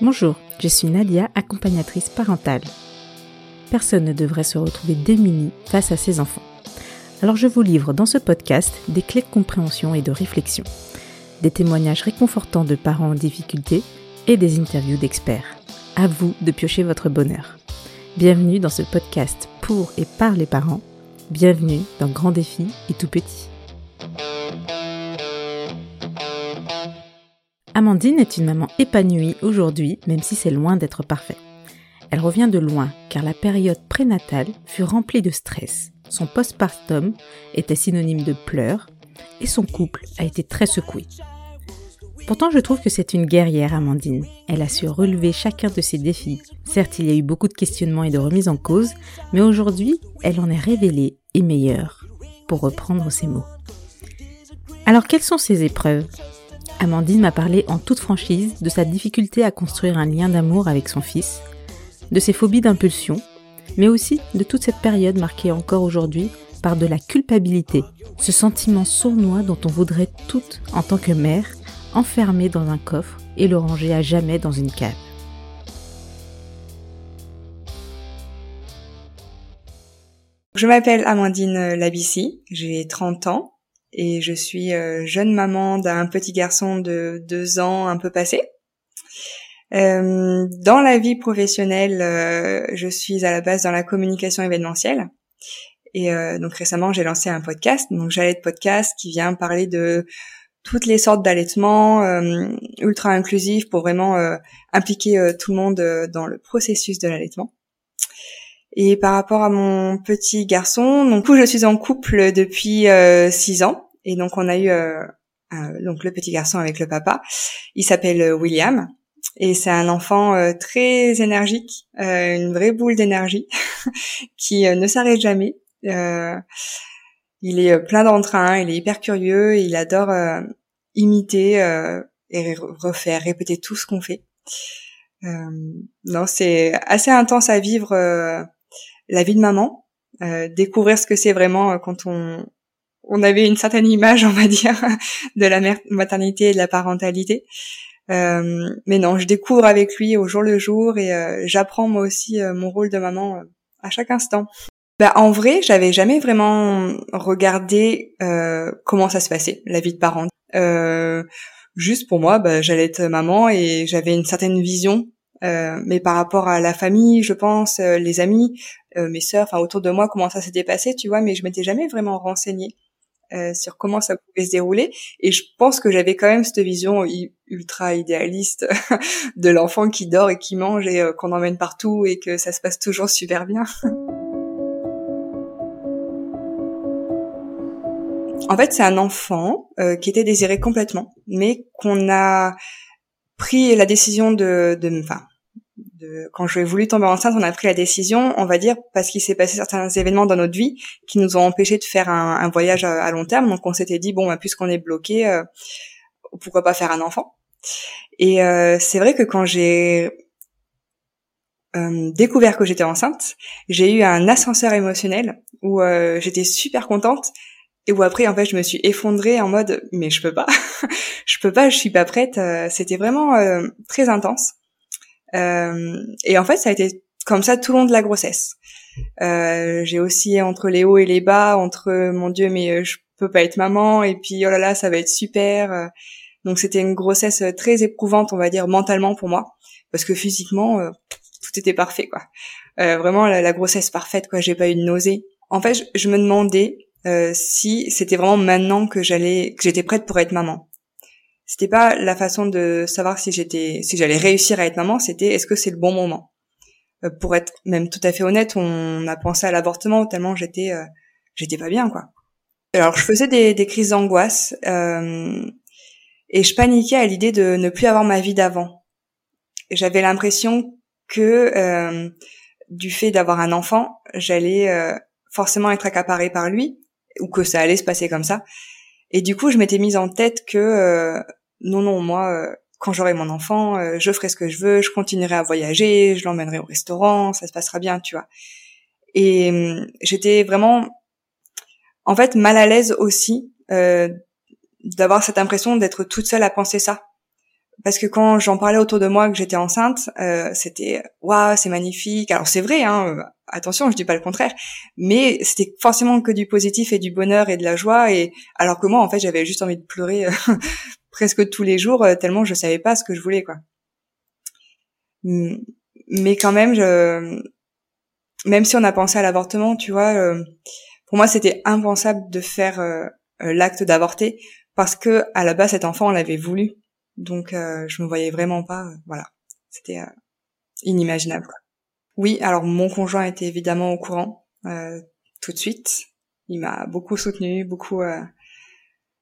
Bonjour, je suis Nadia, accompagnatrice parentale. Personne ne devrait se retrouver démuni face à ses enfants. Alors je vous livre dans ce podcast des clés de compréhension et de réflexion, des témoignages réconfortants de parents en difficulté et des interviews d'experts. À vous de piocher votre bonheur. Bienvenue dans ce podcast pour et par les parents. Bienvenue dans Grand Défi et Tout Petit. Amandine est une maman épanouie aujourd'hui, même si c'est loin d'être parfait. Elle revient de loin, car la période prénatale fut remplie de stress. Son postpartum était synonyme de pleurs, et son couple a été très secoué. Pourtant, je trouve que c'est une guerrière, Amandine. Elle a su relever chacun de ses défis. Certes, il y a eu beaucoup de questionnements et de remises en cause, mais aujourd'hui, elle en est révélée et meilleure, pour reprendre ses mots. Alors, quelles sont ces épreuves? Amandine m'a parlé en toute franchise de sa difficulté à construire un lien d'amour avec son fils, de ses phobies d'impulsion, mais aussi de toute cette période marquée encore aujourd'hui par de la culpabilité, ce sentiment sournois dont on voudrait toutes, en tant que mère, enfermer dans un coffre et le ranger à jamais dans une cave. Je m'appelle Amandine Labissi, j'ai 30 ans et je suis euh, jeune maman d'un petit garçon de deux ans un peu passé. Euh, dans la vie professionnelle, euh, je suis à la base dans la communication événementielle. Et donc récemment, j'ai lancé un podcast, donc j'allais de podcast qui vient parler de toutes les sortes d'allaitements ultra inclusifs pour vraiment impliquer tout le monde dans le processus de l'allaitement. Et par rapport à mon petit garçon, donc je suis en couple depuis euh, six ans, et donc on a eu euh, donc le petit garçon avec le papa. Il s'appelle euh, William, et c'est un enfant très énergique, une vraie boule d'énergie qui ne s'arrête jamais. il est plein d'entrain, il est hyper curieux, il adore imiter et refaire, répéter tout ce qu'on fait. non, c'est assez intense à vivre la vie de maman, euh, découvrir ce que c'est vraiment euh, quand on on avait une certaine image, on va dire, de la maternité et de la parentalité. Euh, mais non, je découvre avec lui au jour le jour et j'apprends moi aussi mon rôle de maman à chaque instant. Bah, en vrai, j'avais jamais vraiment regardé comment ça se passait, la vie de parent. juste pour moi, bah, j'allais être maman et j'avais une certaine vision euh, mais par rapport à la famille, je pense, euh, les amis, euh, mes sœurs, enfin autour de moi, comment ça s'était passé, tu vois, mais je m'étais jamais vraiment renseignée sur comment ça pouvait se dérouler. Et je pense que j'avais quand même cette vision ultra idéaliste de l'enfant qui dort et qui mange et qu'on emmène partout et que ça se passe toujours super bien. En fait, c'est un enfant qui était désiré complètement, mais qu'on a pris la décision de, de, enfin, de, quand j'ai voulu tomber enceinte, on a pris la décision, on va dire, parce qu'il s'est passé certains événements dans notre vie qui nous ont empêché de faire un, voyage à, long terme. Donc on s'était dit bon, bah, puisqu'on est bloqué, euh, pourquoi pas faire un enfant? Et euh, c'est vrai que quand j'ai euh, découvert que j'étais enceinte, j'ai eu un ascenseur émotionnel où j'étais super contente et où après en fait je me suis effondrée en mode mais je peux pas je peux pas je suis pas prête c'était vraiment très intense euh, et en fait, ça a été comme ça tout le long de la grossesse. Euh, j'ai aussi entre les hauts et les bas, entre mon Dieu, mais euh, je peux pas être maman, et puis oh là là, ça va être super. Donc c'était une grossesse très éprouvante, on va dire mentalement pour moi, parce que physiquement tout était parfait, quoi. vraiment la, grossesse parfaite, quoi. J'ai pas eu de nausée. En fait, je, je me demandais si c'était vraiment maintenant que j'allais, que j'étais prête pour être maman c'était pas la façon de savoir si j'étais si j'allais réussir à être maman, c'était est-ce que c'est le bon moment? Euh, pour être même tout à fait honnête, on a pensé à l'avortement tellement j'étais euh, j'étais pas bien quoi. Alors je faisais des, crises d'angoisse euh, et je paniquais à l'idée de ne plus avoir ma vie d'avant. J'avais l'impression que euh, du fait d'avoir un enfant, j'allais forcément être accaparée par lui ou que ça allait se passer comme ça. Et du coup, je m'étais mise en tête que non, non, moi, euh, quand j'aurai mon enfant, euh, je ferai ce que je veux, je continuerai à voyager, je l'emmènerai au restaurant, ça se passera bien, tu vois. Et hum, j'étais vraiment, en fait, mal à l'aise aussi euh, d'avoir cette impression d'être toute seule à penser ça. Parce que quand j'en parlais autour de moi que j'étais enceinte, euh, c'était waouh, c'est magnifique. Alors c'est vrai, hein, euh, attention, je dis pas le contraire, mais c'était forcément que du positif et du bonheur et de la joie. Et alors que moi, en fait, j'avais juste envie de pleurer euh, presque tous les jours tellement je savais pas ce que je voulais, quoi. Mais quand même, je, même si on a pensé à l'avortement, tu vois, pour moi, c'était impensable de faire l'acte d'avorter parce que à la base, cet enfant, on l'avait voulu. Donc euh, je me voyais vraiment pas, euh, voilà, c'était euh, inimaginable. Oui, alors mon conjoint était évidemment au courant tout de suite. Il m'a beaucoup soutenu, beaucoup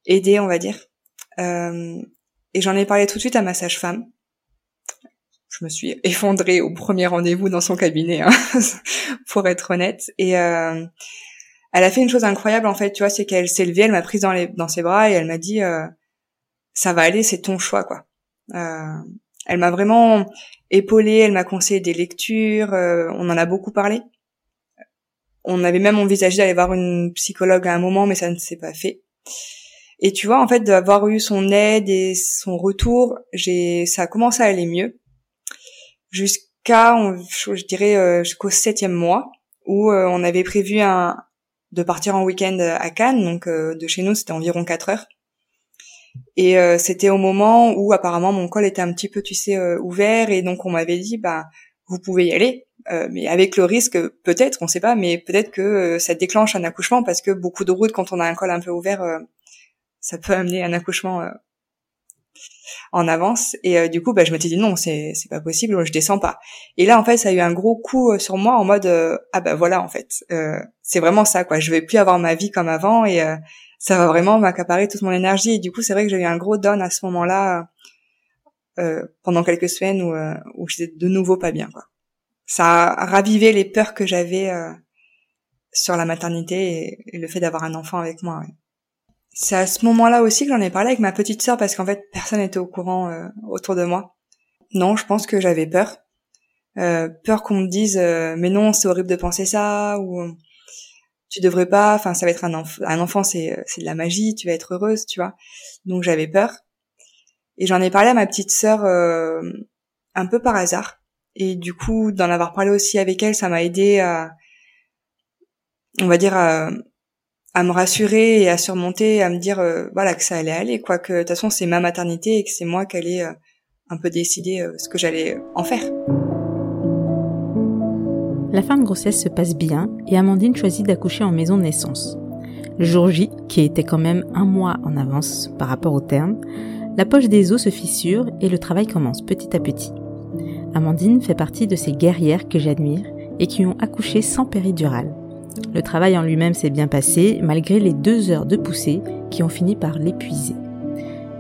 aidé, on va dire. et j'en ai parlé tout de suite à ma sage-femme. Je me suis effondrée au premier rendez-vous dans son cabinet, hein, pour être honnête. Et elle a fait une chose incroyable en fait, tu vois, c'est qu'elle s'est levée, elle m'a prise dans, les, dans ses bras et elle m'a dit ça va aller, c'est ton choix, quoi. Euh, elle m'a vraiment épaulée, elle m'a conseillé des lectures, euh, on en a beaucoup parlé. On avait même envisagé d'aller voir une psychologue à un moment, mais ça ne s'est pas fait. Et tu vois, en fait, d'avoir eu son aide et son retour, j'ai, ça a commencé à aller mieux. Jusqu'à, je dirais, euh, jusqu'au septième mois, où on avait prévu un, de partir en week-end à Cannes, donc de chez nous, c'était environ quatre heures. Et euh, c'était au moment où apparemment mon col était un petit peu, tu sais, euh, ouvert. Et donc on m'avait dit, bah vous pouvez y aller, euh, mais avec le risque, peut-être, on sait pas, mais peut-être que ça déclenche un accouchement parce que beaucoup de routes quand on a un col un peu ouvert, ça peut amener un accouchement en avance. Et du coup, bah je m'étais dit non, c'est c'est pas possible, je descends pas. Et là en fait, ça a eu un gros coup sur moi en mode ah bah voilà en fait, c'est vraiment ça quoi. Je vais plus avoir ma vie comme avant et ça va vraiment m'accaparer toute mon énergie. Et du coup, c'est vrai que j'ai eu un gros down à ce moment-là, euh, pendant quelques semaines où, euh, où j'étais de nouveau pas bien. Quoi. Ça a ravivé les peurs que j'avais euh, sur la maternité et, le fait d'avoir un enfant avec moi. C'est à ce moment-là aussi que j'en ai parlé avec ma petite sœur parce qu'en fait, personne n'était au courant euh, autour de moi. Non, je pense que j'avais peur. Euh, peur qu'on me dise mais non, c'est horrible de penser ça ou tu devrais pas, enfin ça va être un, enfant, un enfant, c'est euh, c'est de la magie, tu vas être heureuse, tu vois. Donc j'avais peur. Et j'en ai parlé à ma petite sœur euh, un peu par hasard. Et du coup, d'en avoir parlé aussi avec elle, ça m'a aidé à, on va dire, à, me rassurer et à surmonter, à me dire, euh, voilà, que ça allait aller, quoi, que de toute façon c'est ma maternité et que c'est moi qui allais un peu décider ce que j'allais en faire. La fin de grossesse se passe bien et Amandine choisit d'accoucher en maison de naissance. Le jour J, qui était quand même un mois en avance par rapport au terme, la poche des os se fissure et le travail commence petit à petit. Amandine fait partie de ces guerrières que j'admire et qui ont accouché sans péridurale. Le travail en lui-même s'est bien passé malgré les deux heures de poussée qui ont fini par l'épuiser.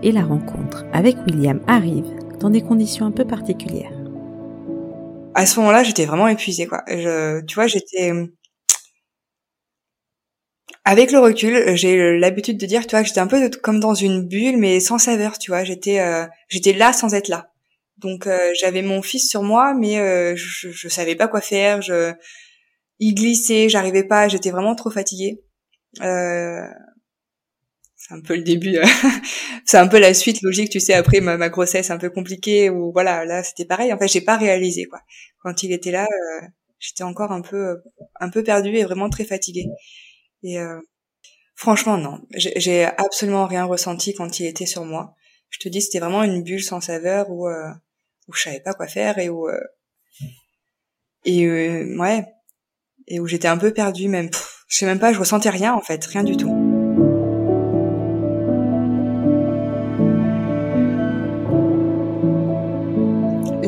Et la rencontre avec William arrive dans des conditions un peu particulières à ce moment-là, j'étais vraiment épuisée, quoi. Je, tu vois, j'étais avec le recul, j'ai l'habitude de dire, tu vois, que j'étais un peu comme dans une bulle, mais sans saveur, tu vois. J'étais, euh, j'étais là sans être là. Donc euh, j'avais mon fils sur moi, mais euh, je, je savais pas quoi faire. Je, il glissait, j'arrivais pas. J'étais vraiment trop fatiguée. Euh, c'est un peu le début, euh, c'est un peu la suite logique, tu sais, après ma, grossesse un peu compliquée, ou voilà, là c'était pareil, en fait j'ai pas réalisé quoi. Quand il était là, euh, j'étais encore un peu euh, un peu perdue et vraiment très fatiguée. Et franchement non, j'ai absolument rien ressenti quand il était sur moi. Je te dis, c'était vraiment une bulle sans saveur où où je savais pas quoi faire et où et ouais et où j'étais un peu perdue même. je sais même pas, je ressentais rien en fait, rien du tout.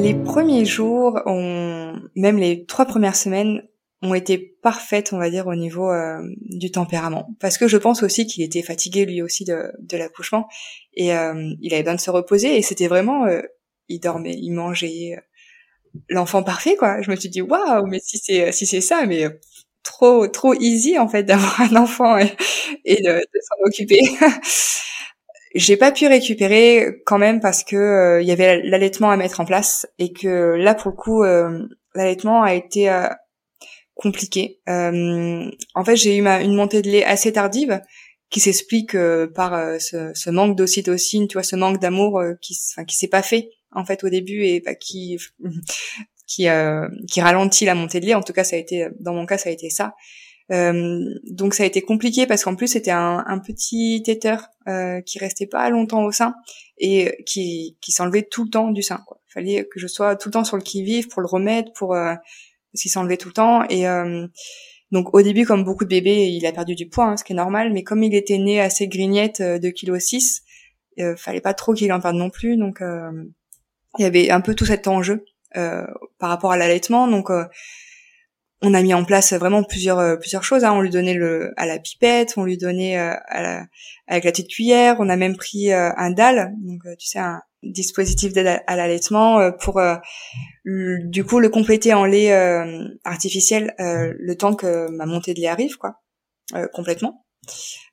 les premiers jours, même les trois premières semaines, ont été parfaites, on va dire, au niveau euh, du tempérament. Parce que je pense aussi qu'il était fatigué lui aussi de, l'accouchement et euh, il avait besoin de se reposer et c'était vraiment, euh, il dormait, il mangeait, l'enfant parfait quoi. Je me suis dit waouh, mais si c'est si c'est ça, mais trop trop easy en fait d'avoir un enfant et, de, s'en occuper. J'ai pas pu récupérer quand même parce que il euh, y avait l'allaitement à mettre en place et que là pour le coup euh, l'allaitement a été euh, compliqué. en fait, j'ai eu ma, une montée de lait assez tardive qui s'explique par ce, ce, manque d'ocytocine, tu vois, ce manque d'amour qui, enfin, qui s'est pas fait en fait au début et bah, qui qui qui ralentit la montée de lait. En tout cas, ça a été dans mon cas, ça a été ça. Euh, donc ça a été compliqué parce qu'en plus c'était un, petit téteur euh, qui restait pas longtemps au sein et qui, qui s'enlevait tout le temps du sein. Quoi. Fallait que je sois tout le temps sur le qui-vive pour le remettre, pour euh, qu'il s'enlevait tout le temps. Et euh, donc au début, comme beaucoup de bébés, il a perdu du poids, hein, ce qui est normal. Mais comme il était né assez grignette euh, de kilo 6, euh, fallait pas trop qu'il en perde non plus. Donc euh, il y avait un peu tout cet enjeu par rapport à l'allaitement. Donc on a mis en place vraiment plusieurs euh, plusieurs choses. Hein. On lui donnait le à la pipette, on lui donnait euh, à la, avec la petite cuillère. On a même pris euh, un dalle, donc tu sais un dispositif d'aide à l'allaitement pour du coup le compléter en lait artificiel le temps que ma montée de lait arrive quoi complètement.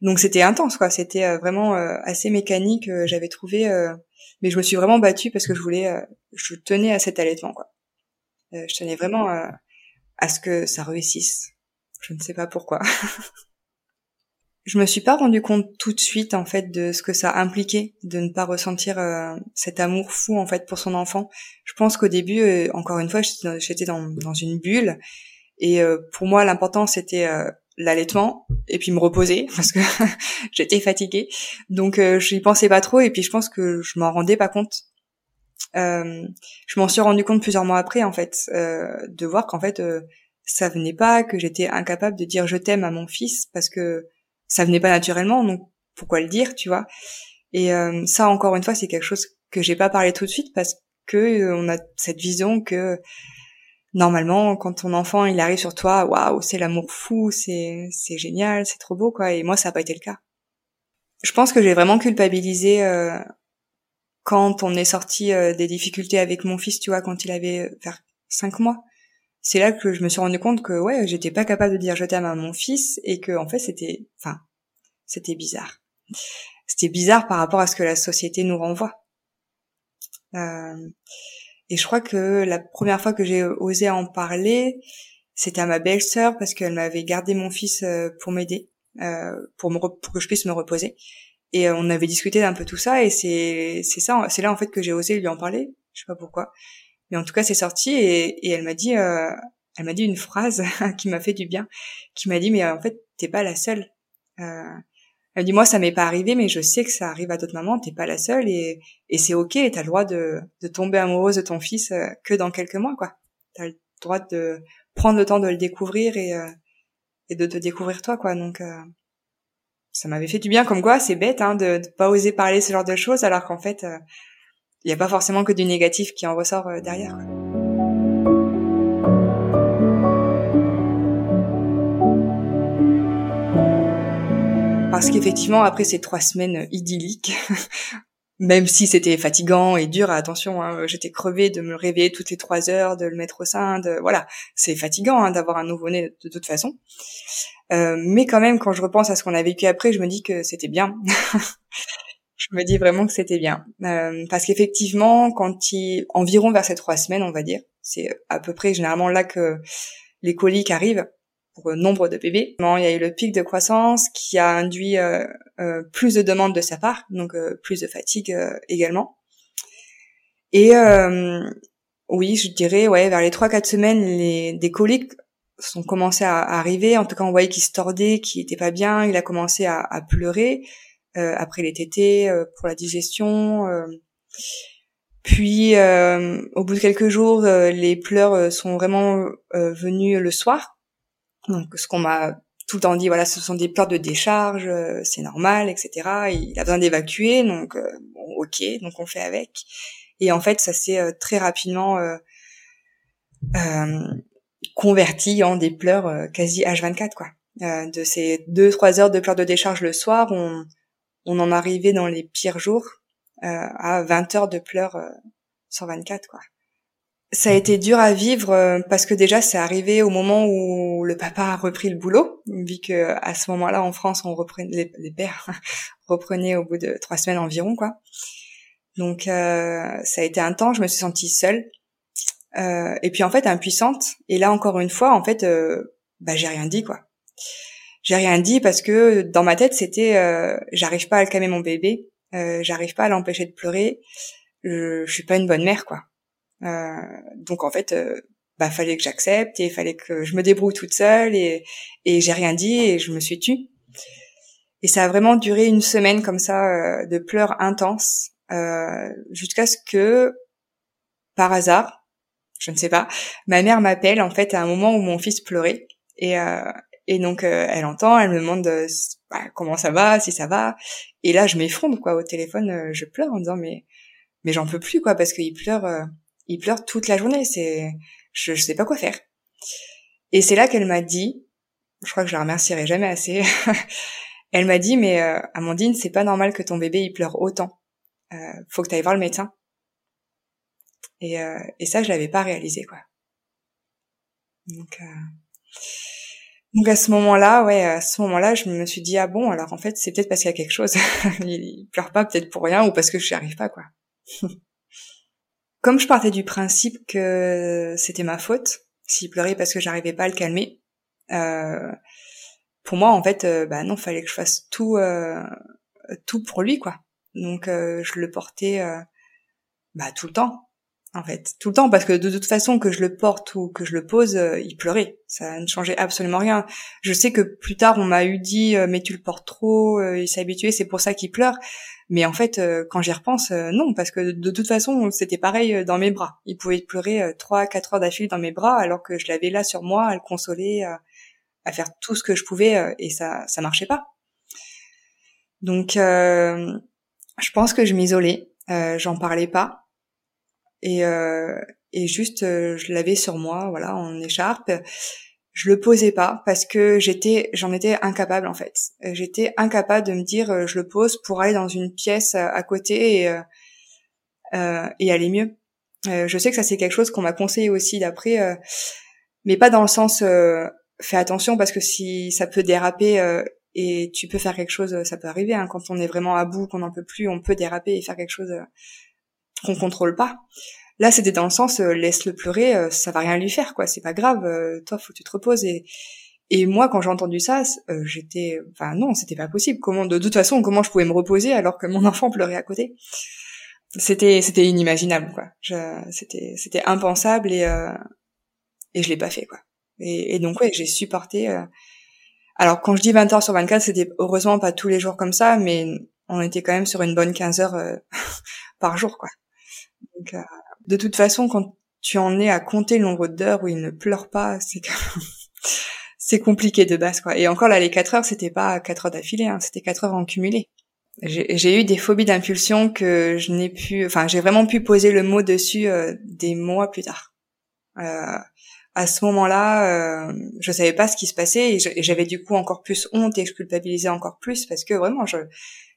Donc c'était intense quoi. C'était vraiment assez mécanique. J'avais trouvé, mais je me suis vraiment battue parce que je voulais, je tenais à cet allaitement quoi. je tenais vraiment à ce que ça réussisse. Je ne sais pas pourquoi. je me suis pas rendu compte tout de suite en fait de ce que ça impliquait de ne pas ressentir euh, cet amour fou en fait pour son enfant. Je pense qu'au début, euh, encore une fois, j'étais dans, dans, une bulle et euh, pour moi l'important c'était l'allaitement et puis me reposer parce que j'étais fatiguée. Donc je n'y pensais pas trop et puis je pense que je m'en rendais pas compte euh, je m'en suis rendu compte plusieurs mois après en fait euh, de voir qu'en fait euh, ça venait pas que j'étais incapable de dire je t'aime à mon fils parce que ça venait pas naturellement donc pourquoi le dire tu vois? Et ça encore une fois c'est quelque chose que j'ai pas parlé tout de suite parce que on a cette vision que normalement quand ton enfant il arrive sur toi waouh c'est l'amour fou c'est c'est génial c'est trop beau quoi et moi ça n'a pas été le cas je pense que j'ai vraiment culpabilisé euh, quand on est sorti euh, des difficultés avec mon fils, tu vois, quand il avait euh, vers cinq mois, c'est là que je me suis rendu compte que ouais, j'étais pas capable de dire je t'aime à mon fils et que en fait c'était, enfin, c'était bizarre. C'était bizarre par rapport à ce que la société nous renvoie. Euh, et je crois que la première fois que j'ai osé en parler, c'était à ma belle-sœur parce qu'elle m'avait gardé mon fils euh, pour m'aider, euh, pour, me pour que je puisse me reposer. Et euh, on avait discuté d'un peu tout ça et c'est c'est ça c'est là en fait que j'ai osé lui en parler. Je sais pas pourquoi. Mais en tout cas, c'est sorti et, et elle m'a dit euh, elle m'a dit une phrase qui m'a fait du bien, qui m'a dit mais en fait, t'es pas la seule. Euh, elle dit moi ça m'est pas arrivé mais je sais que ça arrive à d'autres mamans, t'es pas la seule et, et c'est ok, t'as le droit de, tomber amoureuse de ton fils euh, que dans quelques mois quoi. T'as le droit de prendre le temps de le découvrir et, euh, et de te découvrir toi quoi. Donc euh, ça m'avait fait du bien comme quoi c'est bête hein, de, de pas oser parler ce genre de choses alors qu'en fait il n'y a pas forcément que du négatif qui en ressort derrière. Parce qu'effectivement, après ces trois semaines idylliques, même si c'était fatigant et dur, attention, hein, j'étais crevée de me réveiller toutes les trois heures, de le mettre au sein, de voilà, c'est fatigant hein, d'avoir un nouveau-né de toute façon. Euh, mais quand même, quand je repense à ce qu'on a vécu après, je me dis que c'était bien. je me dis vraiment que c'était bien. Euh, parce qu'effectivement, quand il... environ vers ces trois semaines, on va dire, c'est à peu près généralement là que les coliques arrivent pour nombre de bébés. Il y a eu le pic de croissance qui a induit euh, euh plus de demandes de sa part, donc euh, plus de fatigue également. Et oui, je dirais, ouais, vers les trois quatre semaines, les, des coliques sont commencé à, arriver. En tout cas, on voyait qu'il se tordait, qu'il était pas bien. Il a commencé à, à pleurer euh, après les tétés euh, pour la digestion. Euh. Puis, euh, au bout de quelques jours, les pleurs sont vraiment venus le soir. Donc, ce qu'on m'a tout le temps dit, voilà, ce sont des pleurs de décharge, c'est normal, etc. Il a besoin d'évacuer, donc bon, ok, donc on fait avec. Et en fait, ça s'est très rapidement euh, converti en des pleurs euh, quasi H24 quoi. Euh, de ces deux trois heures de pleurs de décharge le soir, on, on en arrivait dans les pires jours euh, à 20 heures de pleurs sur 24 quoi. Ça a été dur à vivre parce que déjà c'est arrivé au moment où le papa a repris le boulot, vu que à ce moment-là en France on reprenait les, pères reprenaient au bout de trois semaines environ quoi. Donc ça a été un temps, je me suis sentie seule euh, et puis en fait impuissante. Et là encore une fois, en fait, euh, bah j'ai rien dit quoi. j'ai rien dit parce que dans ma tête c'était euh, j'arrive pas à calmer mon bébé, euh, j'arrive pas à l'empêcher de pleurer, je, je, suis pas une bonne mère quoi. Euh, donc en fait euh, bah fallait que j'accepte et fallait que je me débrouille toute seule et et j'ai rien dit et je me suis tue. Et ça a vraiment duré une semaine comme ça euh, de pleurs intenses jusqu'à ce que par hasard, je ne sais pas, ma mère m'appelle en fait à un moment où mon fils pleurait et et donc elle entend, elle me demande bah, comment ça va, si ça va. Et là je m'effondre quoi au téléphone, je pleure en disant mais mais j'en peux plus quoi parce qu'il pleure il pleure toute la journée, c'est je, je sais pas quoi faire. Et c'est là qu'elle m'a dit, je crois que je la remercierai jamais assez. elle m'a dit mais Amandine, c'est pas normal que ton bébé il pleure autant. faut que tu ailles voir le médecin. Et, et ça je l'avais pas réalisé quoi. Donc donc à ce moment-là, ouais, à ce moment-là, je me suis dit ah bon, alors en fait c'est peut-être parce qu'il y a quelque chose. il pleure pas peut-être pour rien ou parce que je n'y arrive pas quoi. Comme je partais du principe que c'était ma faute, s'il pleurait parce que j'arrivais pas à le calmer, euh, pour moi en fait, euh, bah non, fallait que je fasse tout, euh, tout pour lui quoi. Donc euh, je le portais bah tout le temps en fait, tout le temps, parce que de toute façon, que je le porte ou que je le pose, euh, il pleurait. Ça ne changeait absolument rien. Je sais que plus tard, on m'a eu dit, euh, mais tu le portes trop, euh, il s'est habitué, c'est pour ça qu'il pleure. Mais en fait, quand j'y repense, non, parce que de toute façon, c'était pareil dans mes bras. Il pouvait pleurer trois, quatre heures d'affilée dans mes bras, alors que je l'avais là sur moi, à le consoler, à faire tout ce que je pouvais, et ça, ça marchait pas. Donc, je pense que je m'isolais, j'en parlais pas et, euh, et juste euh, je l'avais sur moi, voilà, en écharpe. Je le posais pas parce que j'étais, j'en étais incapable en fait. J'étais incapable de me dire euh, je le pose pour aller dans une pièce à côté et, euh, et aller mieux. je sais que ça c'est quelque chose qu'on m'a conseillé aussi d'après, mais pas dans le sens fais attention parce que si ça peut déraper et tu peux faire quelque chose, ça peut arriver hein, quand on est vraiment à bout, qu'on n'en peut plus, on peut déraper et faire quelque chose qu'on contrôle pas. Là, c'était dans le sens euh, laisse-le pleurer, euh, ça va rien lui faire quoi, c'est pas grave, euh, toi faut que tu te reposes et et moi quand j'ai entendu ça, j'étais enfin non, c'était pas possible. Comment de, toute façon, comment je pouvais me reposer alors que mon enfant pleurait à côté? C'était c'était inimaginable quoi. C'était c'était impensable et et je l'ai pas fait quoi. Et, et donc ouais, j'ai supporté alors quand je dis 20 heures sur 24, c'était heureusement pas tous les jours comme ça, mais on était quand même sur une bonne 15 heures par jour quoi. Euh, de toute façon, quand tu en es à compter le nombre d'heures où il ne pleure pas, c'est c'est compliqué de base quoi. Et encore là, les 4 heures, c'était pas 4 heures d'affilée, hein, c'était 4 heures en cumulé. J'ai eu des phobies d'impulsion que je n'ai pu, enfin j'ai vraiment pu poser le mot dessus euh, des mois plus tard. Euh, à ce moment-là, euh, je savais pas ce qui se passait et j'avais du coup encore plus honte et je culpabilisais encore plus parce que vraiment, je,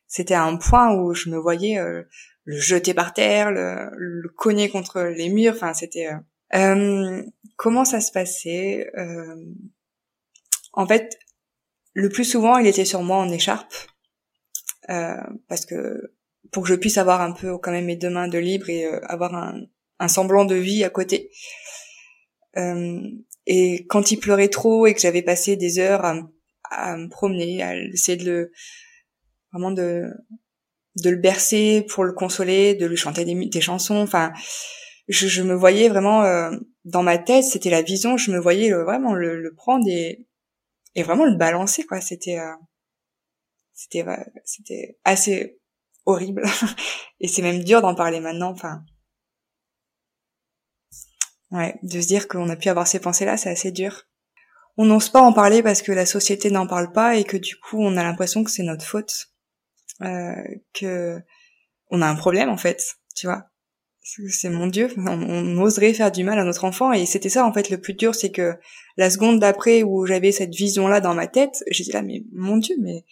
c'était un point où je me voyais euh, le jeter par terre, le, cogner contre les murs. Enfin, c'était. Euh, euh, comment ça se passait euh, En fait, le plus souvent, il était sur moi en écharpe parce que pour que je puisse avoir un peu quand même mes deux mains de libre et avoir un, un, semblant de vie à côté. et quand il pleurait trop et que j'avais passé des heures à, à me promener, à essayer de le vraiment de de le bercer pour le consoler, de lui chanter des, chansons. Enfin, je, me voyais vraiment euh, dans ma tête, c'était la vision. Je me voyais vraiment le, prendre et, et vraiment le balancer quoi. C'était euh, c'était c'était assez horrible et c'est même dur d'en parler maintenant. Enfin, ouais, de se dire qu'on a pu avoir ces pensées là, c'est assez dur. On n'ose pas en parler parce que la société n'en parle pas et que du coup on a l'impression que c'est notre faute euh, que on a un problème en fait, tu vois. C'est mon Dieu, on, oserait faire du mal à notre enfant et c'était ça en fait le plus dur, c'est que la seconde d'après où j'avais cette vision là dans ma tête, j'étais là mais mon Dieu, mais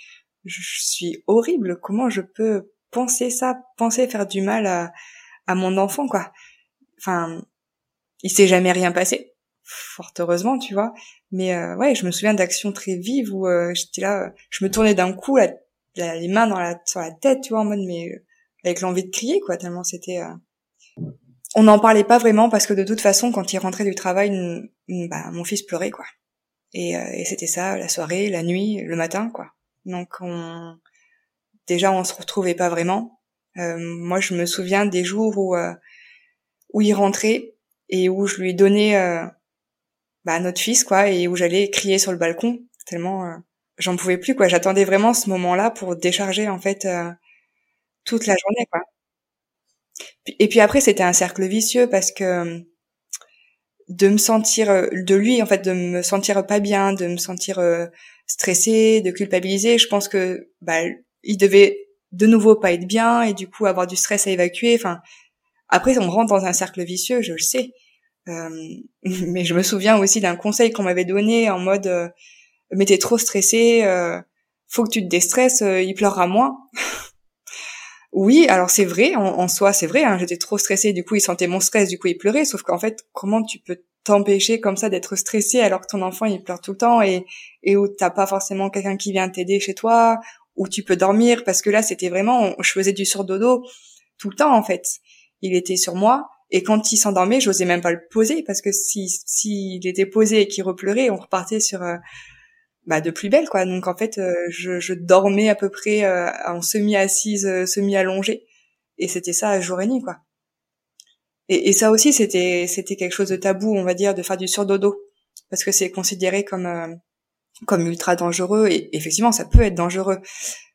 je, suis horrible, comment je peux penser ça, penser faire du mal à, à mon enfant quoi. Enfin, il s'est jamais rien passé, fort heureusement, tu vois. Mais euh, ouais, je me souviens d'actions très vives où euh, j'étais là, je me tournais d'un coup, la les mains dans la, sur la tête, tu vois, en mode, mais euh, avec l'envie de crier, quoi, tellement c'était... Euh... On n'en parlait pas vraiment parce que de toute façon, quand il rentrait du travail, bah, mon fils pleurait, quoi. Et, et c'était ça, la soirée, la nuit, le matin, quoi. Donc on, déjà on se retrouvait pas vraiment. Euh, moi, je me souviens des jours où où il rentrait et où je lui donnais euh, bah, notre fils quoi et où j'allais crier sur le balcon tellement euh, j'en pouvais plus quoi. J'attendais vraiment ce moment-là pour décharger en fait euh, toute la journée quoi. Et puis après c'était un cercle vicieux parce que de me sentir de lui en fait de me sentir pas bien de me sentir stressée de culpabiliser. Je pense que bah il devait de nouveau pas être bien et du coup avoir du stress à évacuer. Enfin après, on rentre dans un cercle vicieux, je le sais. Euh, mais je me souviens aussi d'un conseil qu'on m'avait donné en mode euh, mais t'es trop stressé, euh, faut que tu te déstresses, euh, il pleurera moins. oui, alors c'est vrai, en, soi c'est vrai, hein, j'étais trop stressée, du coup il sentait mon stress, du coup il pleurait, sauf qu'en fait comment tu peux t'empêcher comme ça d'être stressé alors que ton enfant il pleure tout le temps et, et où t'as pas forcément quelqu'un qui vient t'aider chez toi, où tu peux dormir, parce que là c'était vraiment, je faisais du surdodo tout le temps en fait il était sur moi. Et quand il s'endormait, j'osais même pas le poser parce que si s'il était posé et qu'il repleurait, on repartait sur euh, bah de plus belle quoi. Donc en fait, euh, je, je, dormais à peu près euh, en semi assise, semi allongée, et c'était ça jour et nuit quoi. Et, et ça aussi, c'était c'était quelque chose de tabou, on va dire, de faire du surdodo parce que c'est considéré comme comme ultra dangereux et effectivement ça peut être dangereux.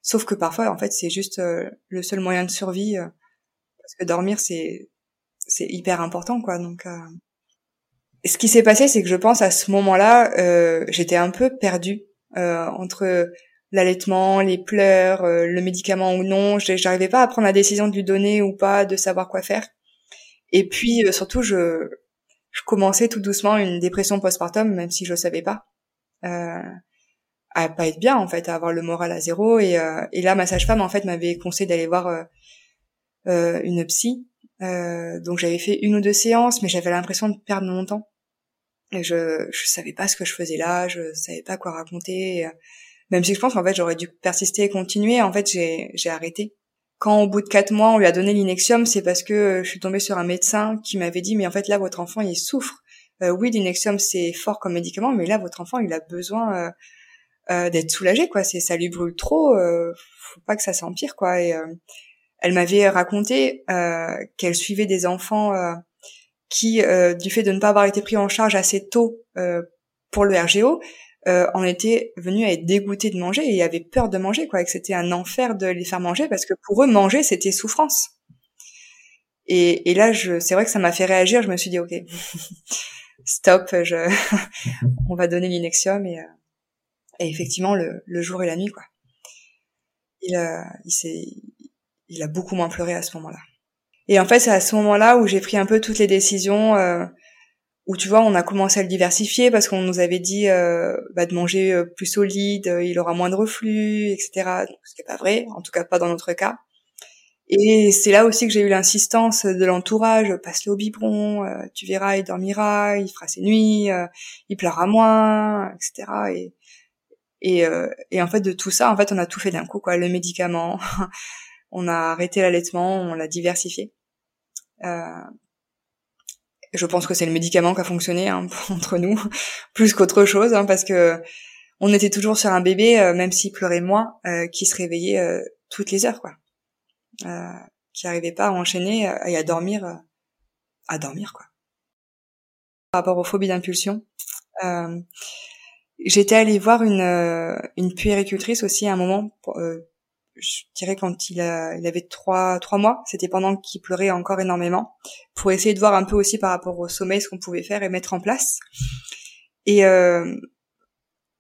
Sauf que parfois en fait c'est juste le seul moyen de survie parce que dormir c'est c'est hyper important quoi. Donc euh... ce qui s'est passé, c'est que je pense à ce moment-là, euh, j'étais un peu perdue euh, entre l'allaitement, les pleurs, euh, le médicament ou non. J'arrivais pas à prendre la décision de lui donner ou pas, de savoir quoi faire. Et puis euh, surtout, je je commençais tout doucement une dépression postpartum, même si je savais pas. Euh, à pas être bien en fait, à avoir le moral à zéro et, et là ma sage-femme en fait m'avait conseillé d'aller voir euh, une psy. Euh, donc j'avais fait une ou deux séances, mais j'avais l'impression de perdre mon temps. Je je savais pas ce que je faisais là, je savais pas quoi raconter. même si je pense qu'en fait j'aurais dû persister et continuer, en fait j'ai j'ai arrêté. Quand au bout de quatre mois on lui a donné l'inexium, c'est parce que je suis tombée sur un médecin qui m'avait dit mais en fait là votre enfant il souffre. Euh, oui l'inexium c'est fort comme médicament, mais là votre enfant il a besoin euh, euh, d'être soulagé quoi. C'est ça lui brûle trop, faut pas que ça s'empire quoi. Elle m'avait raconté euh, qu'elle suivait des enfants euh, qui, euh, du fait de ne pas avoir été pris en charge assez tôt pour le RGO, en étaient venus à être dégoûtés de manger et avaient peur de manger, quoi, et que c'était un enfer de les faire manger parce que pour eux, manger, c'était souffrance. Et, et là, je, c'est vrai que ça m'a fait réagir. Je me suis dit, ok, stop, je, on va donner l'inexium et, et effectivement, le, le, jour et la nuit, quoi. Il, il s'est, il a beaucoup moins pleuré à ce moment-là. Et en fait, c'est à ce moment-là où j'ai pris un peu toutes les décisions, euh, où tu vois, on a commencé à le diversifier parce qu'on nous avait dit euh, bah, de manger euh, plus solide, euh, il aura moins de reflux, etc. ce qui n'est pas vrai, en tout cas pas dans notre cas. Et c'est là aussi que j'ai eu l'insistance de l'entourage, passe-le au biberon, tu verras, il dormira, il fera ses nuits, il pleurera moins, etc. Et, et, et en fait, de tout ça, en fait, on a tout fait d'un coup, quoi. Le médicament, on a arrêté l'allaitement, on l'a diversifié. Euh, je pense que c'est le médicament qui a fonctionné hein, entre nous, plus qu'autre chose, hein, parce que on était toujours sur un bébé, euh, même s'il pleurait moins, euh, qui se réveillait toutes les heures, quoi, qui n'arrivait pas à enchaîner et à dormir, à dormir, quoi. Par rapport aux phobies d'impulsion, j'étais allée voir une une puéricultrice aussi à un moment. Je dirais quand il, a, il avait trois trois mois, c'était pendant qu'il pleurait encore énormément, pour essayer de voir un peu aussi par rapport au sommeil ce qu'on pouvait faire et mettre en place. Et euh,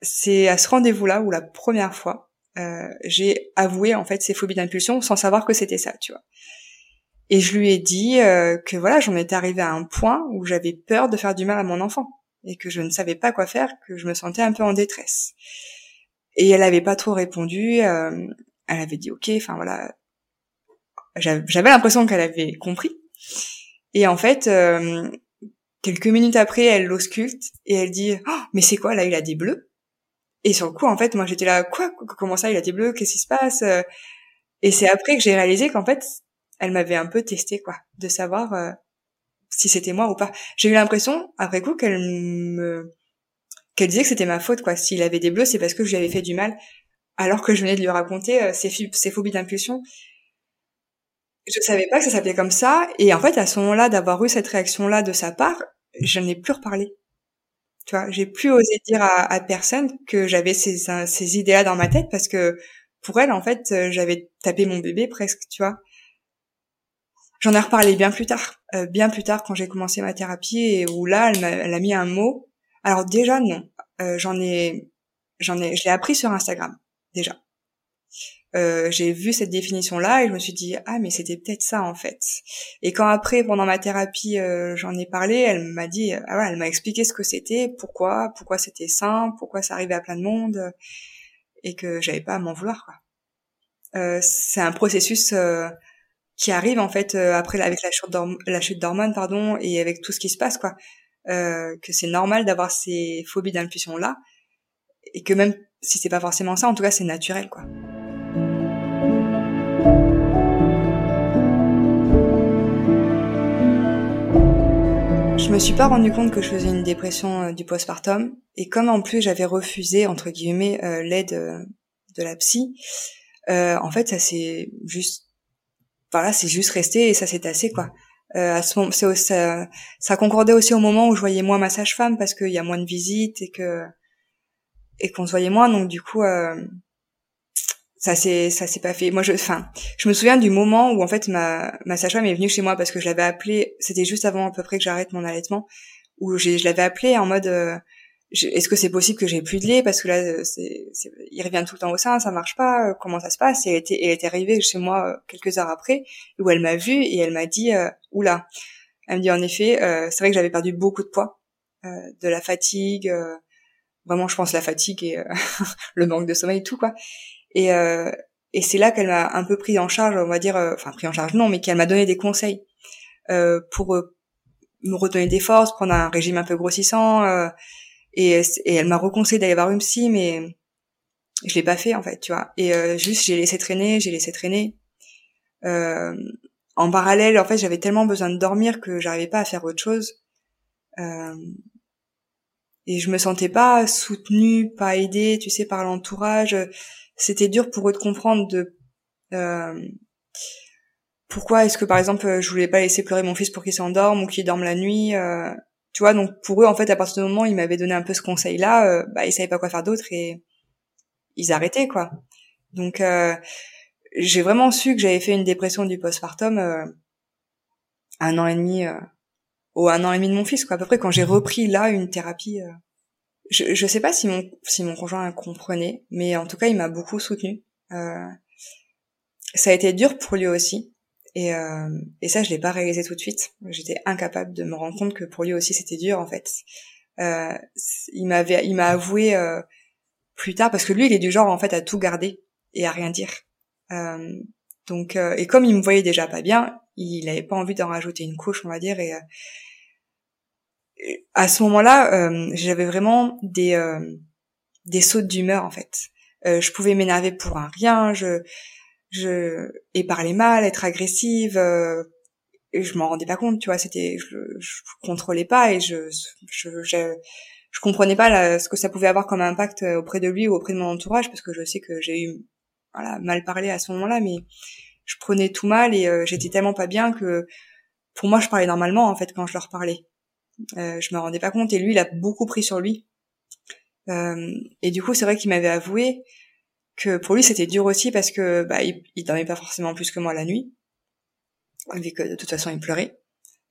c'est à ce rendez-vous-là où la première fois euh, j'ai avoué en fait ces phobies d'impulsion sans savoir que c'était ça, tu vois. Et je lui ai dit euh, que voilà, j'en étais arrivée à un point où j'avais peur de faire du mal à mon enfant et que je ne savais pas quoi faire, que je me sentais un peu en détresse. Et elle n'avait pas trop répondu. Euh, elle avait dit ok, enfin voilà, j'avais l'impression qu'elle avait compris. Et en fait, euh, quelques minutes après, elle l'ausculte et elle dit oh, mais c'est quoi là Il a des bleus? Et sur le coup, en fait, moi j'étais là quoi? Comment ça Il a des bleus? Qu'est-ce qui se passe? Et c'est après que j'ai réalisé qu'en fait, elle m'avait un peu testé quoi, de savoir euh, si c'était moi ou pas. J'ai eu l'impression après coup qu'elle me qu'elle disait que c'était ma faute quoi. S'il avait des bleus, c'est parce que je lui avais fait du mal, alors que je venais de lui raconter euh, ses, phobies d'impulsion. Je savais pas que ça s'appelait comme ça, et en fait à ce moment-là, d'avoir eu cette réaction-là de sa part, je n'ai plus reparlé. Tu vois, j'ai plus osé dire à, personne que j'avais ces, idées-là dans ma tête parce que pour elle, en fait, euh, j'avais tapé mon bébé presque, tu vois. J'en ai reparlé bien plus tard, euh, bien plus tard quand j'ai commencé ma thérapie et où là, elle, a, elle mis un mot. Alors déjà non, euh, j'en ai, j'en ai, je appris sur Instagram déjà. Euh, j'ai vu cette définition là et je me suis dit ah mais c'était peut-être ça en fait. Et quand après pendant ma thérapie euh, j'en ai parlé, elle m'a dit ah ouais, elle m'a expliqué ce que c'était, pourquoi, pourquoi c'était sain, pourquoi ça arrivait à plein de monde et que j'avais pas à m'en vouloir quoi. Euh, c'est un processus euh, qui arrive en fait euh, après avec la chute d'hormones pardon et avec tout ce qui se passe quoi euh, que c'est normal d'avoir ces phobies d'impulsion là et que même si c'est pas forcément ça en tout cas c'est naturel quoi Je me suis pas rendu compte que je faisais une dépression euh, du postpartum et comme en plus j'avais refusé entre guillemets l'aide de la psy, en fait ça s'est juste voilà, c'est juste resté et ça s'est assez quoi. Euh, à ce moment, ça, ça concordait aussi au moment où je voyais moins ma sage-femme parce qu'il y a moins de visites et que et qu'on se voyait moins, donc du coup, euh, ça s'est ça s'est pas fait. Moi, je, enfin, je me souviens du moment où en fait ma ma sage-femme est venue chez moi parce que je l'avais appelée. C'était juste avant à peu près que j'arrête mon allaitement, où je l'avais appelée en mode euh, est-ce que c'est possible que j'ai plus de lait? Parce que là euh, c'est, il revient tout le temps au sein ça marche pas euh, comment ça se passe? Et elle était, elle était arrivée chez moi euh, quelques heures après où elle m'a vue et elle m'a dit euh, oula elle me dit en effet c'est vrai que j'avais perdu beaucoup de poids de la fatigue vraiment je pense la fatigue et le manque de sommeil tout quoi et et c'est là qu'elle m'a un peu pris en charge on va dire enfin pris en charge non mais qu'elle m'a donné des conseils pour me redonner des forces prendre un régime un peu grossissant et, et elle m'a reconseillé d'aller voir une psy, mais je l'ai pas fait en fait, tu vois. Et euh, juste j'ai laissé traîner, j'ai laissé traîner. Euh, en parallèle, en fait, j'avais tellement besoin de dormir que j'arrivais pas à faire autre chose. Euh, et je me sentais pas soutenue, pas aidée, tu sais, par l'entourage. C'était dur pour eux de comprendre de euh, pourquoi est-ce que par exemple je voulais pas laisser pleurer mon fils pour qu'il s'endorme ou qu'il dorme la nuit. Euh, tu vois donc pour eux en fait à partir du moment où ils m'avaient donné un peu ce conseil là euh, bah ils savaient pas quoi faire d'autre et ils arrêtaient quoi donc euh, j'ai vraiment su que j'avais fait une dépression du postpartum euh, un an et demi euh, ou un an et demi de mon fils quoi à peu près quand j'ai repris là une thérapie euh, je je sais pas si mon si mon conjoint comprenait mais en tout cas il m'a beaucoup soutenu ça a été dur pour lui aussi et, euh, et ça, je l'ai pas réalisé tout de suite. J'étais incapable de me rendre compte que pour lui aussi c'était dur en fait. Euh, il m'avait, il m'a avoué euh, plus tard parce que lui, il est du genre en fait à tout garder et à rien dire. Euh, donc, euh, et comme il me voyait déjà pas bien, il avait pas envie d'en rajouter une couche, on va dire. Et, euh, à ce moment-là, j'avais vraiment des des sautes d'humeur en fait. je pouvais m'énerver pour un rien. Je je et parler mal, être agressive, euh, et je m'en rendais pas compte, tu vois, c'était je, je contrôlais pas et je je je, je comprenais pas ce que ça pouvait avoir comme impact euh, auprès de lui ou auprès de mon entourage parce que je sais que j'ai eu voilà mal parlé à ce moment-là mais je prenais tout mal et euh, j'étais tellement pas bien que pour moi je parlais normalement en fait quand je leur parlais. Euh, je me rendais pas compte et lui il a beaucoup pris sur lui. Euh, et du coup c'est vrai qu'il m'avait avoué que pour lui c'était dur aussi parce que bah il, il dormait pas forcément plus que moi la nuit vu que de toute façon il pleurait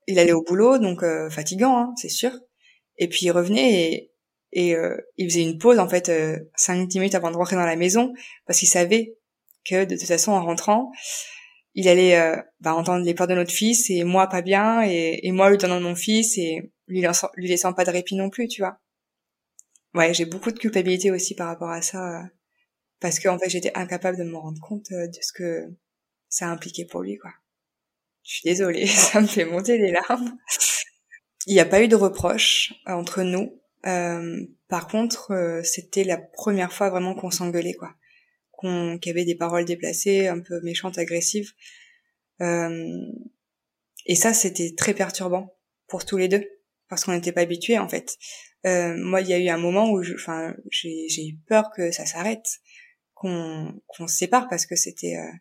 il allait au boulot donc euh, fatigant hein, c'est sûr et puis il revenait et, et euh, il faisait une pause en fait euh, 5-10 minutes avant de rentrer dans la maison parce qu'il savait que de toute façon en rentrant il allait euh, bah, entendre les pleurs de notre fils et moi pas bien et, et moi lui donnant mon fils et lui, lui laissant pas de répit non plus tu vois ouais j'ai beaucoup de culpabilité aussi par rapport à ça parce qu'en fait j'étais incapable de me rendre compte euh, de ce que ça impliquait pour lui quoi. Je suis désolée, ça me fait monter les larmes. Il n'y a pas eu de reproche euh, entre nous. Euh, par contre, euh, c'était la première fois vraiment qu'on s'engueulait quoi, qu'on qu'il y avait des paroles déplacées, un peu méchantes, agressives. Euh, et ça, c'était très perturbant pour tous les deux. parce qu'on n'était pas habitué en fait. Euh, moi, il y a eu un moment où, enfin, j'ai eu peur que ça s'arrête, qu'on qu'on se sépare parce que c'était euh,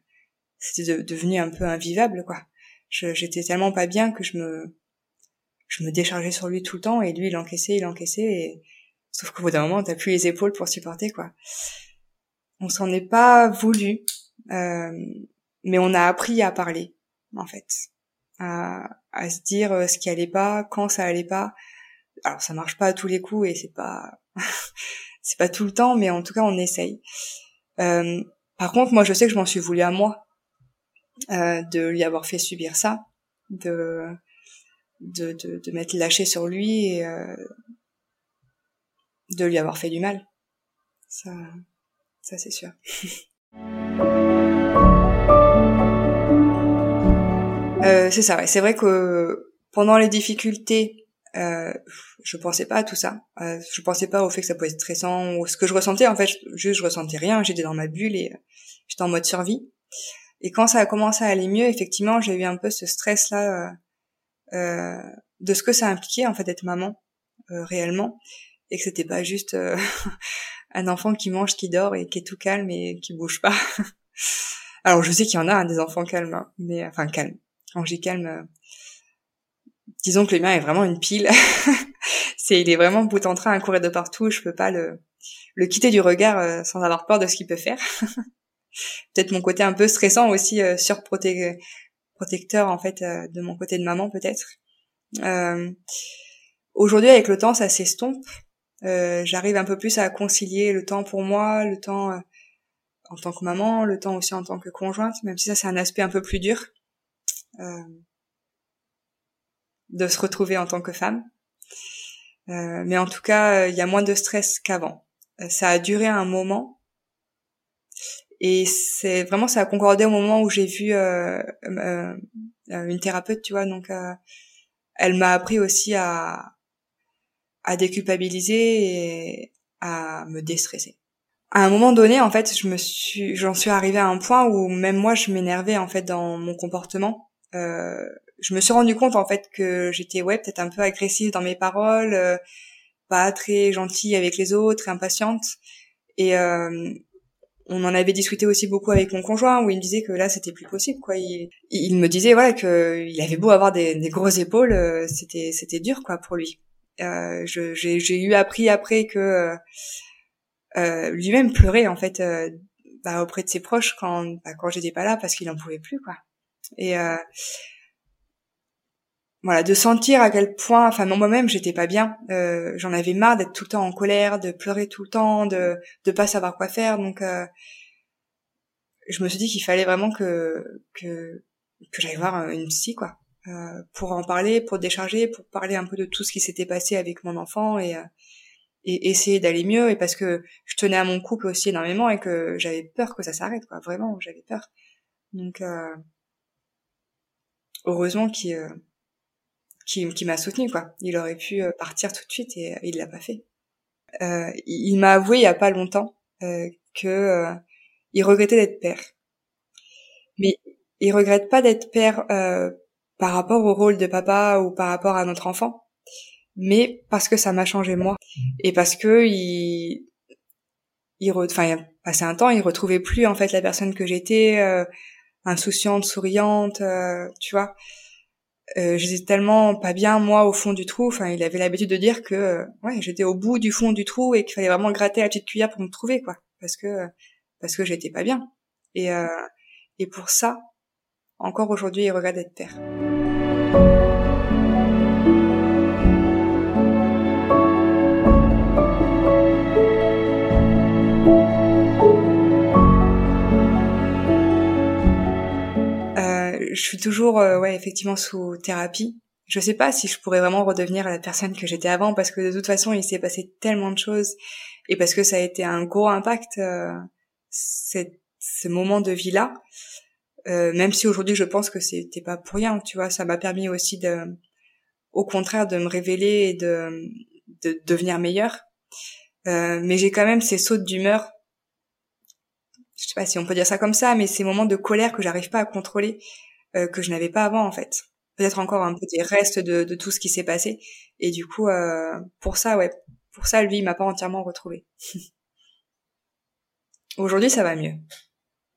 c'était devenu un peu invivable quoi. J'étais tellement pas bien que je me je me déchargeais sur lui tout le temps et lui il encaissait, il encaissait et sauf qu'au bout d'un moment t'as plus les épaules pour supporter quoi. On s'en est pas voulu, euh, mais on a appris à parler en fait, à, à se dire euh, ce qui allait pas, quand ça allait pas. Alors ça marche pas à tous les coups et c'est pas c'est pas tout le temps, mais en tout cas on essaye. Euh, par contre, moi je sais que je m'en suis voulu à moi euh, de lui avoir fait subir ça, de de, de, de m'être lâché sur lui et euh, de lui avoir fait du mal. Ça, ça c'est sûr. Euh, c'est ça, ouais. c'est vrai que pendant les difficultés, euh, je pensais pas à tout ça. Euh, je pensais pas au fait que ça pouvait être stressant ou ce que je ressentais. En fait, juste je ressentais rien. J'étais dans ma bulle et j'étais en mode survie. Et quand ça a commencé à aller mieux, effectivement, j'ai eu un peu ce stress là euh, euh, de ce que ça impliquait en fait d'être maman euh, réellement et que c'était pas juste euh, un enfant qui mange, qui dort et qui est tout calme et qui bouge pas. Alors je sais qu'il y en a hein, des enfants calmes, hein, mais enfin calmes. Quand j'ai calme, euh, disons que le mien est vraiment une pile. c'est il est vraiment bout en train à courir de partout. Je peux pas le le quitter du regard sans avoir peur de ce qu'il peut faire. peut-être mon côté un peu stressant aussi euh, surprotecteur en fait euh, de mon côté de maman peut-être. Euh, Aujourd'hui avec le temps ça s'estompe. Euh, J'arrive un peu plus à concilier le temps pour moi, le temps euh, en tant que maman, le temps aussi en tant que conjointe, même si ça c'est un aspect un peu plus dur de se retrouver en tant que femme. mais en tout cas, il y a moins de stress qu'avant. ça a duré un moment, et c'est vraiment ça a concordé au moment où j'ai vu euh, euh, euh une thérapeute, tu vois. Donc, euh, elle m'a appris aussi à à déculpabiliser et à me déstresser. À un moment donné, en fait, je me suis, j'en suis arrivée à un point où même moi, je m'énervais en fait dans mon comportement. Je me suis rendu compte en fait que j'étais ouais peut-être un peu agressive dans mes paroles, pas très gentille avec les autres, impatiente. Et, euh, on en avait discuté aussi beaucoup avec mon conjoint où il me disait que là c'était plus possible quoi. Il, il me disait voilà que il avait beau avoir des, des grosses épaules euh, c'était c'était dur quoi pour lui. Euh, j'ai eu appris après que euh, euh, lui-même pleurait en fait euh, bah, auprès de ses proches quand bah, quand j'étais pas là parce qu'il en pouvait plus quoi. Et voilà de sentir à quel point enfin moi-même j'étais pas bien. Euh, j'en avais marre d'être tout le temps en colère de pleurer tout le temps de de pas savoir quoi faire. Donc euh, je me suis dit qu'il fallait vraiment que que que j'aille voir une psy quoi. Euh, pour en parler pour décharger pour parler un peu de tout ce qui s'était passé avec mon enfant et et essayer d'aller mieux. Et parce que je tenais à mon couple aussi énormément et que j'avais peur que ça s'arrête quoi. Vraiment j'avais peur. Donc heureusement qu'il qui, qui m'a soutenu quoi. Il aurait pu euh, partir tout de suite et il l'a pas fait. Euh, il m'a avoué il y a pas longtemps euh, que euh, il regrettait d'être père, mais il regrette pas d'être père euh, par rapport au rôle de papa ou par rapport à notre enfant, mais parce que ça m'a changé moi et parce que il il enfin passé un temps il retrouvait plus en fait la personne que j'étais insouciante souriante tu vois euh, j'étais tellement pas bien moi au fond du trou. Enfin, il avait l'habitude de dire que euh, ouais, j'étais au bout du fond du trou et qu'il fallait vraiment gratter la petite cuillère pour me trouver quoi, parce que parce que j'étais pas bien. Et euh, et pour ça, encore aujourd'hui, il regrette d'être père. Je suis toujours, euh, ouais, effectivement sous thérapie. Je sais pas si je pourrais vraiment redevenir la personne que j'étais avant parce que de toute façon, il s'est passé tellement de choses et parce que ça a été un gros impact euh, ce moment de vie là. Euh, même si aujourd'hui je pense que c'était pas pour rien, tu vois, ça m'a permis aussi de, au contraire, de me révéler et de, de devenir meilleure. Euh, mais j'ai quand même ces sautes d'humeur. Je sais pas si on peut dire ça comme ça, mais ces moments de colère que j'arrive pas à contrôler euh, que je n'avais pas avant en fait peut-être encore un peu des restes de, de tout ce qui s'est passé. Et du coup, euh, pour ça, ouais, pour ça, lui, il m'a pas entièrement retrouvé. Aujourd'hui, ça va mieux.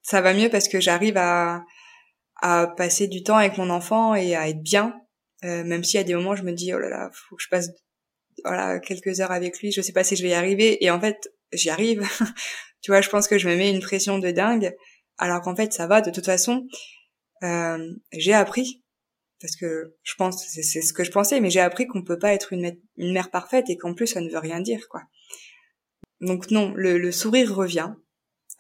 Ça va mieux parce que j'arrive à, à passer du temps avec mon enfant et à être bien, euh, même si à des moments je me dis oh là là, faut que je passe voilà quelques heures avec lui, je sais pas si je vais y arriver. Et en fait, j'y arrive. tu vois, je pense que je me mets une pression de dingue, alors qu'en fait ça va. De toute façon, euh, j'ai appris parce que je pense c'est ce que je pensais, mais j'ai appris qu'on peut pas être une, mère parfaite et qu'en plus ça ne veut rien dire quoi. Donc non, le, le sourire revient,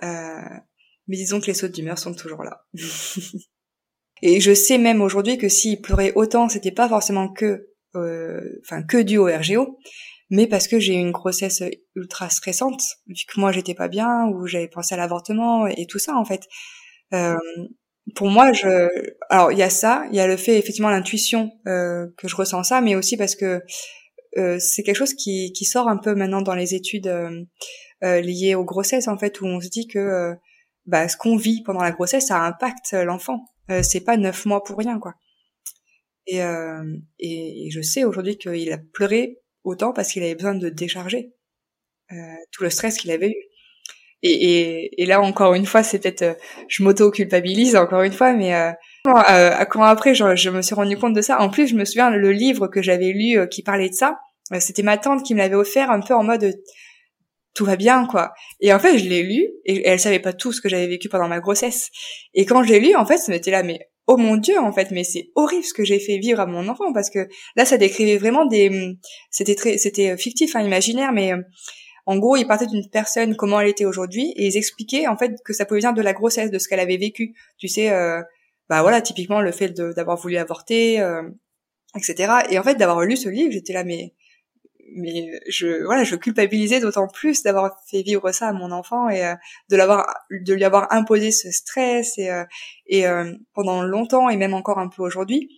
euh, mais disons que les sautes d'humeur sont toujours là. et je sais même aujourd'hui que s'il pleurait autant, c'était pas forcément que, euh, enfin que dû au RGO, mais parce que j'ai eu une grossesse ultra stressante, vu que moi j'étais pas bien, ou j'avais pensé à l'avortement et tout ça en fait. Euh, pour moi, je, alors il y a ça, il y a le fait effectivement l'intuition euh, que je ressens ça, mais aussi parce que euh, c'est quelque chose qui, qui sort un peu maintenant dans les études euh, euh liées aux grossesses en fait, où on se dit que euh, bah, ce qu'on vit pendant la grossesse, ça impacte l'enfant. c'est pas neuf mois pour rien quoi. Et, et, et je sais aujourd'hui qu'il a pleuré autant parce qu'il avait besoin de décharger tout le stress qu'il avait eu. Et, et, et, là encore une fois, c'est peut-être, euh, je m'auto-culpabilise encore une fois, mais euh, euh, quand après je, je, me suis rendu compte de ça. En plus, je me souviens le livre que j'avais lu euh, qui parlait de ça. C'était ma tante qui me l'avait offert un peu en mode tout va bien quoi. Et en fait, je l'ai lu et elle savait pas tout ce que j'avais vécu pendant ma grossesse. Et quand je l'ai lu, en fait, ça m'était là mais oh mon dieu en fait mais c'est horrible ce que j'ai fait vivre à mon enfant parce que là ça décrivait vraiment des c'était très c'était fictif hein, imaginaire mais en gros, ils partaient d'une personne, comment elle était aujourd'hui, et ils expliquaient en fait que ça pouvait venir de la grossesse, de ce qu'elle avait vécu. Tu sais, euh, bah voilà, typiquement le fait d'avoir voulu avorter, euh, etc. Et en fait, d'avoir lu ce livre, j'étais là, mais mais je voilà, je culpabilisais d'autant plus d'avoir fait vivre ça à mon enfant et euh, de l'avoir de lui avoir imposé ce stress et et pendant longtemps et même encore un peu aujourd'hui,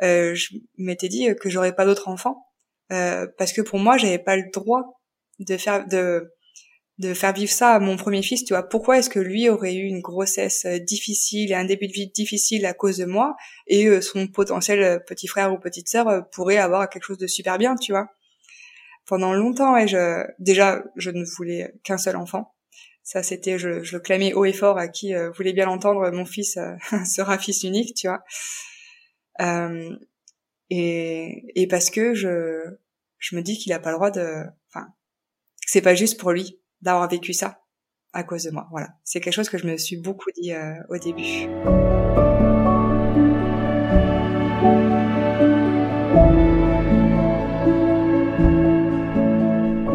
je m'étais dit que j'aurais pas d'autres enfants parce que pour moi, j'avais pas le droit de faire de de faire vivre ça à mon premier fils, tu vois. Pourquoi est-ce que lui aurait eu une grossesse euh, difficile et un début de vie difficile à cause de moi et euh, son potentiel euh, petit frère ou petite sœur pourrait avoir quelque chose de super bien, tu vois? Pendant longtemps, et je déjà je ne voulais qu'un seul enfant. Ça c'était je, je le clamais haut et fort à qui voulait bien l'entendre, mon fils sera fils unique, tu vois. et et parce que je je me dis qu'il a pas le droit de enfin c'est pas juste pour lui d'avoir vécu ça à cause de moi. Voilà, c'est quelque chose que je me suis beaucoup dit euh, au début.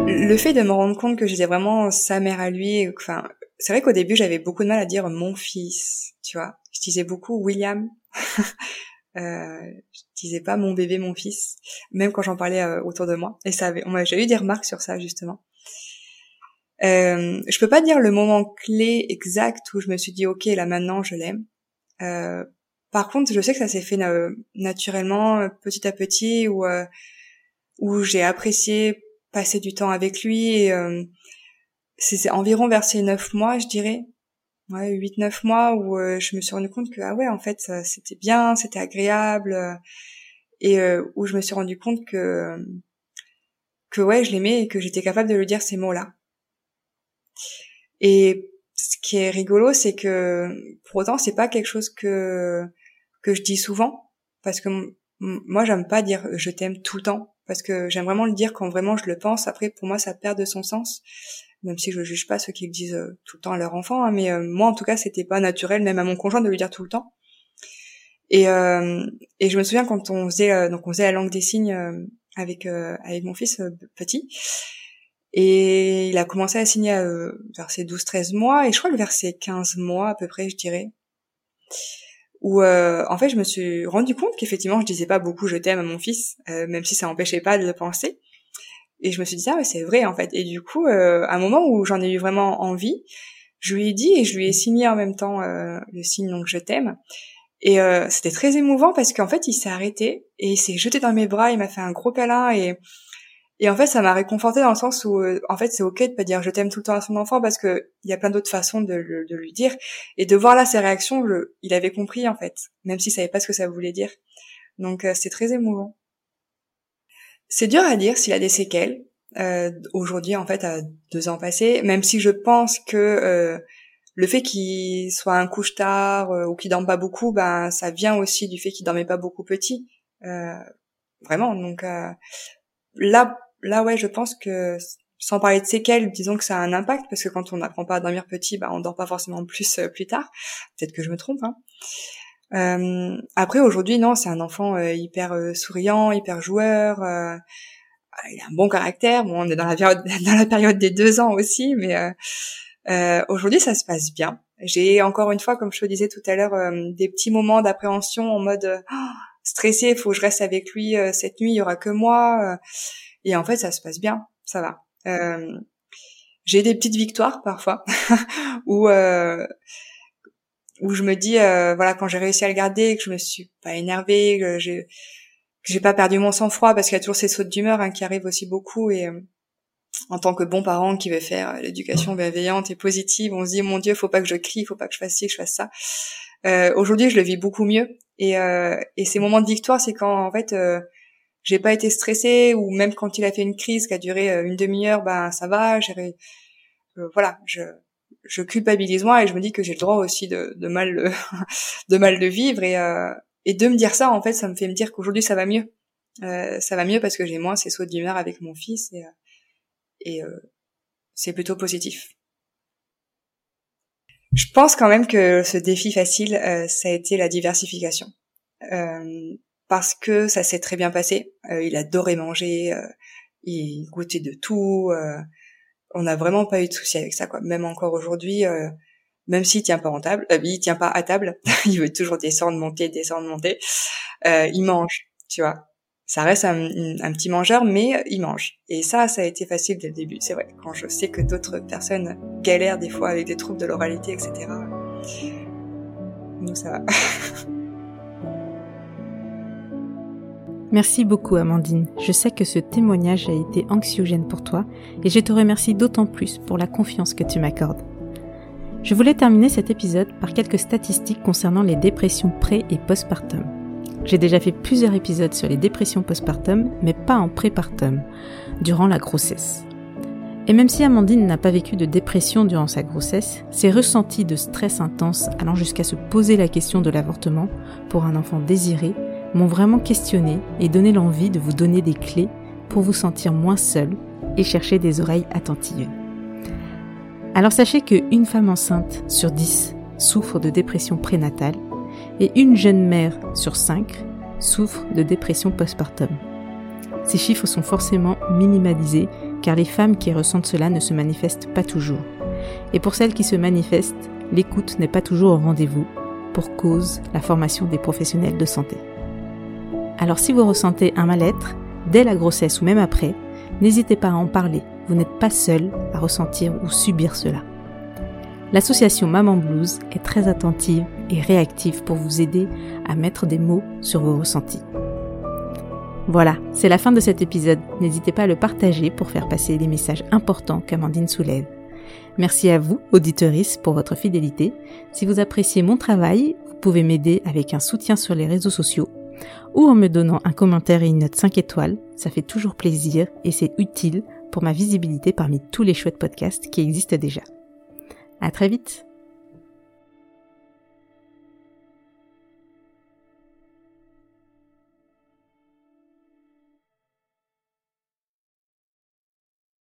Le fait de me rendre compte que j'étais vraiment sa mère à lui, enfin, c'est vrai qu'au début j'avais beaucoup de mal à dire mon fils, tu vois. Je disais beaucoup William. Euh, je disais pas mon bébé, mon fils, même quand j'en parlais euh, autour de moi. Et ça avait, j'ai eu des remarques sur ça justement. Euh, je peux pas dire le moment clé exact où je me suis dit ok là maintenant je l'aime. Euh, par contre, je sais que ça s'est fait naturellement, petit à petit, où euh, où j'ai apprécié passer du temps avec lui. Euh, c'est environ vers ces neuf mois, je dirais, ouais, huit neuf mois, où euh, je me suis rendu compte que ah ouais, en fait, c'était bien, c'était agréable, et où je me suis rendu compte que que ouais, je l'aimais et que j'étais capable de lui dire ces mots-là. Et ce qui est rigolo, c'est que pour autant, c'est pas quelque chose que que je dis souvent, parce que moi, j'aime pas dire je t'aime tout le temps, parce que j'aime vraiment le dire quand vraiment je le pense. Après, pour moi, ça perd de son sens, même si je juge pas ceux qui le disent euh, tout le temps à leur enfant. Hein, mais euh, moi, en tout cas, c'était pas naturel, même à mon conjoint, de lui dire tout le temps. Et, euh, et je me souviens quand on faisait donc on faisait la langue des signes avec avec mon fils petit et il a commencé à signer euh, vers ses 12-13 mois, et je crois que vers ses 15 mois à peu près, je dirais. Où euh, en fait je me suis rendu compte qu'effectivement je disais pas beaucoup je t'aime à mon fils, euh, même si ça empêchait pas de le penser. Et je me suis dit ah ouais c'est vrai en fait. Et du coup euh, à un moment où j'en ai eu vraiment envie, je lui ai dit et je lui ai signé en même temps le signe donc je t'aime. Et c'était très émouvant parce qu'en fait il s'est arrêté et il s'est jeté dans mes bras, il m'a fait un gros câlin et et en fait, ça m'a réconforté dans le sens où, euh, en fait, c'est ok de pas dire je t'aime tout le temps à son enfant parce que il y a plein d'autres façons de, de, lui dire et de voir là ses réactions. il avait compris en fait, même s'il savait pas ce que ça voulait dire. Donc c'est très émouvant. C'est dur à dire s'il a des séquelles. Euh, aujourd'hui, en fait, à deux ans passés, même si je pense que euh, le fait qu'il soit un couche tard euh, ou qu'il dorme pas beaucoup, ben ça vient aussi du fait qu'il dormait pas beaucoup petit. vraiment. Donc là, là ouais, je pense que sans parler de séquelles, disons que ça a un impact parce que quand on n'apprend pas à dormir petit, bah on dort pas forcément plus plus tard. Peut-être que je me trompe. Hein. Euh, après aujourd'hui non, c'est un enfant euh, hyper euh, souriant, hyper joueur. Euh, il a un bon caractère. Bon, on est dans la période dans la période des deux ans aussi, mais aujourd'hui ça se passe bien. J'ai encore une fois, comme je te disais tout à l'heure, des petits moments d'appréhension en mode oh, stressé, il faut que je reste avec lui cette nuit, il y aura que moi. et en fait, ça se passe bien, ça va. j'ai des petites victoires parfois où où je me dis euh, voilà quand j'ai réussi à le garder que je me suis pas énervée que j'ai que j'ai pas perdu mon sang-froid parce qu'il y a toujours ces sautes d'humeur hein, qui arrivent aussi beaucoup et euh, en tant que bon parent qui veut faire euh, l'éducation bienveillante et positive on se dit mon dieu faut pas que je crie faut pas que je fasse ci que je fasse ça euh, aujourd'hui je le vis beaucoup mieux. Et et ces moments de victoire c'est quand en fait j'ai pas été stressée ou même quand il a fait une crise qui a duré une demi-heure ben ça va j'ai voilà je je culpabilise moi et je me dis que j'ai le droit aussi de, de mal le, de mal de vivre. Et euh, et de me dire ça en fait ça me fait me dire qu'aujourd'hui ça va mieux. Euh, ça va mieux parce que j'ai moins ces sauts d'humeur avec mon fils et euh, et euh, c'est plutôt positif je pense quand même que ce défi facile euh, ça a été la diversification parce que ça s'est très bien passé il adorait manger il goûtait de tout on n'a vraiment pas eu de souci avec ça quoi. Même encore aujourd'hui, euh, même s'il tient pas en table, euh, il tient pas à table, il veut toujours descendre, monter, descendre, monter. Euh, il mange, tu vois. Ça reste un, petit mangeur, mais il mange. Et ça, ça a été facile dès le début. C'est vrai. Quand je sais que d'autres personnes galèrent des fois avec des troubles de l'oralité, etc. Nous, ça va. Merci beaucoup Amandine. Je sais que ce témoignage a été anxiogène pour toi et je te remercie d'autant plus pour la confiance que tu m'accordes. Je voulais terminer cet épisode par quelques statistiques concernant les dépressions pré- et postpartum. J'ai déjà fait plusieurs épisodes sur les dépressions postpartum, mais pas en prépartum, durant la grossesse. Et même si Amandine n'a pas vécu de dépression durant sa grossesse, ses ressentis de stress intense allant jusqu'à se poser la question de l'avortement pour un enfant désiré m'ont vraiment questionné et donné l'envie de vous donner des clés pour vous sentir moins seul et chercher des oreilles attentives. Alors sachez qu'une femme enceinte sur 10 souffre de dépression prénatale et une jeune mère sur 5 souffre de dépression postpartum. Ces chiffres sont forcément minimalisés car les femmes qui ressentent cela ne se manifestent pas toujours. Et pour celles qui se manifestent, l'écoute n'est pas toujours au rendez-vous pour cause la formation des professionnels de santé. Alors si vous ressentez un mal-être, dès la grossesse ou même après, n'hésitez pas à en parler. Vous n'êtes pas seul à ressentir ou subir cela. L'association Maman Blues est très attentive et pour vous aider à mettre des mots sur vos ressentis. Voilà, c'est la fin de cet épisode. N'hésitez pas à le partager pour faire passer les messages importants qu'Amandine soulève. Merci à vous, auditeurice, pour votre fidélité. Si vous appréciez mon travail, vous pouvez m'aider avec un soutien sur les réseaux sociaux ou en me donnant un commentaire et une note 5 étoiles. Ça fait toujours plaisir et c'est utile pour ma visibilité parmi tous les chouettes podcasts qui existent déjà. À très vite!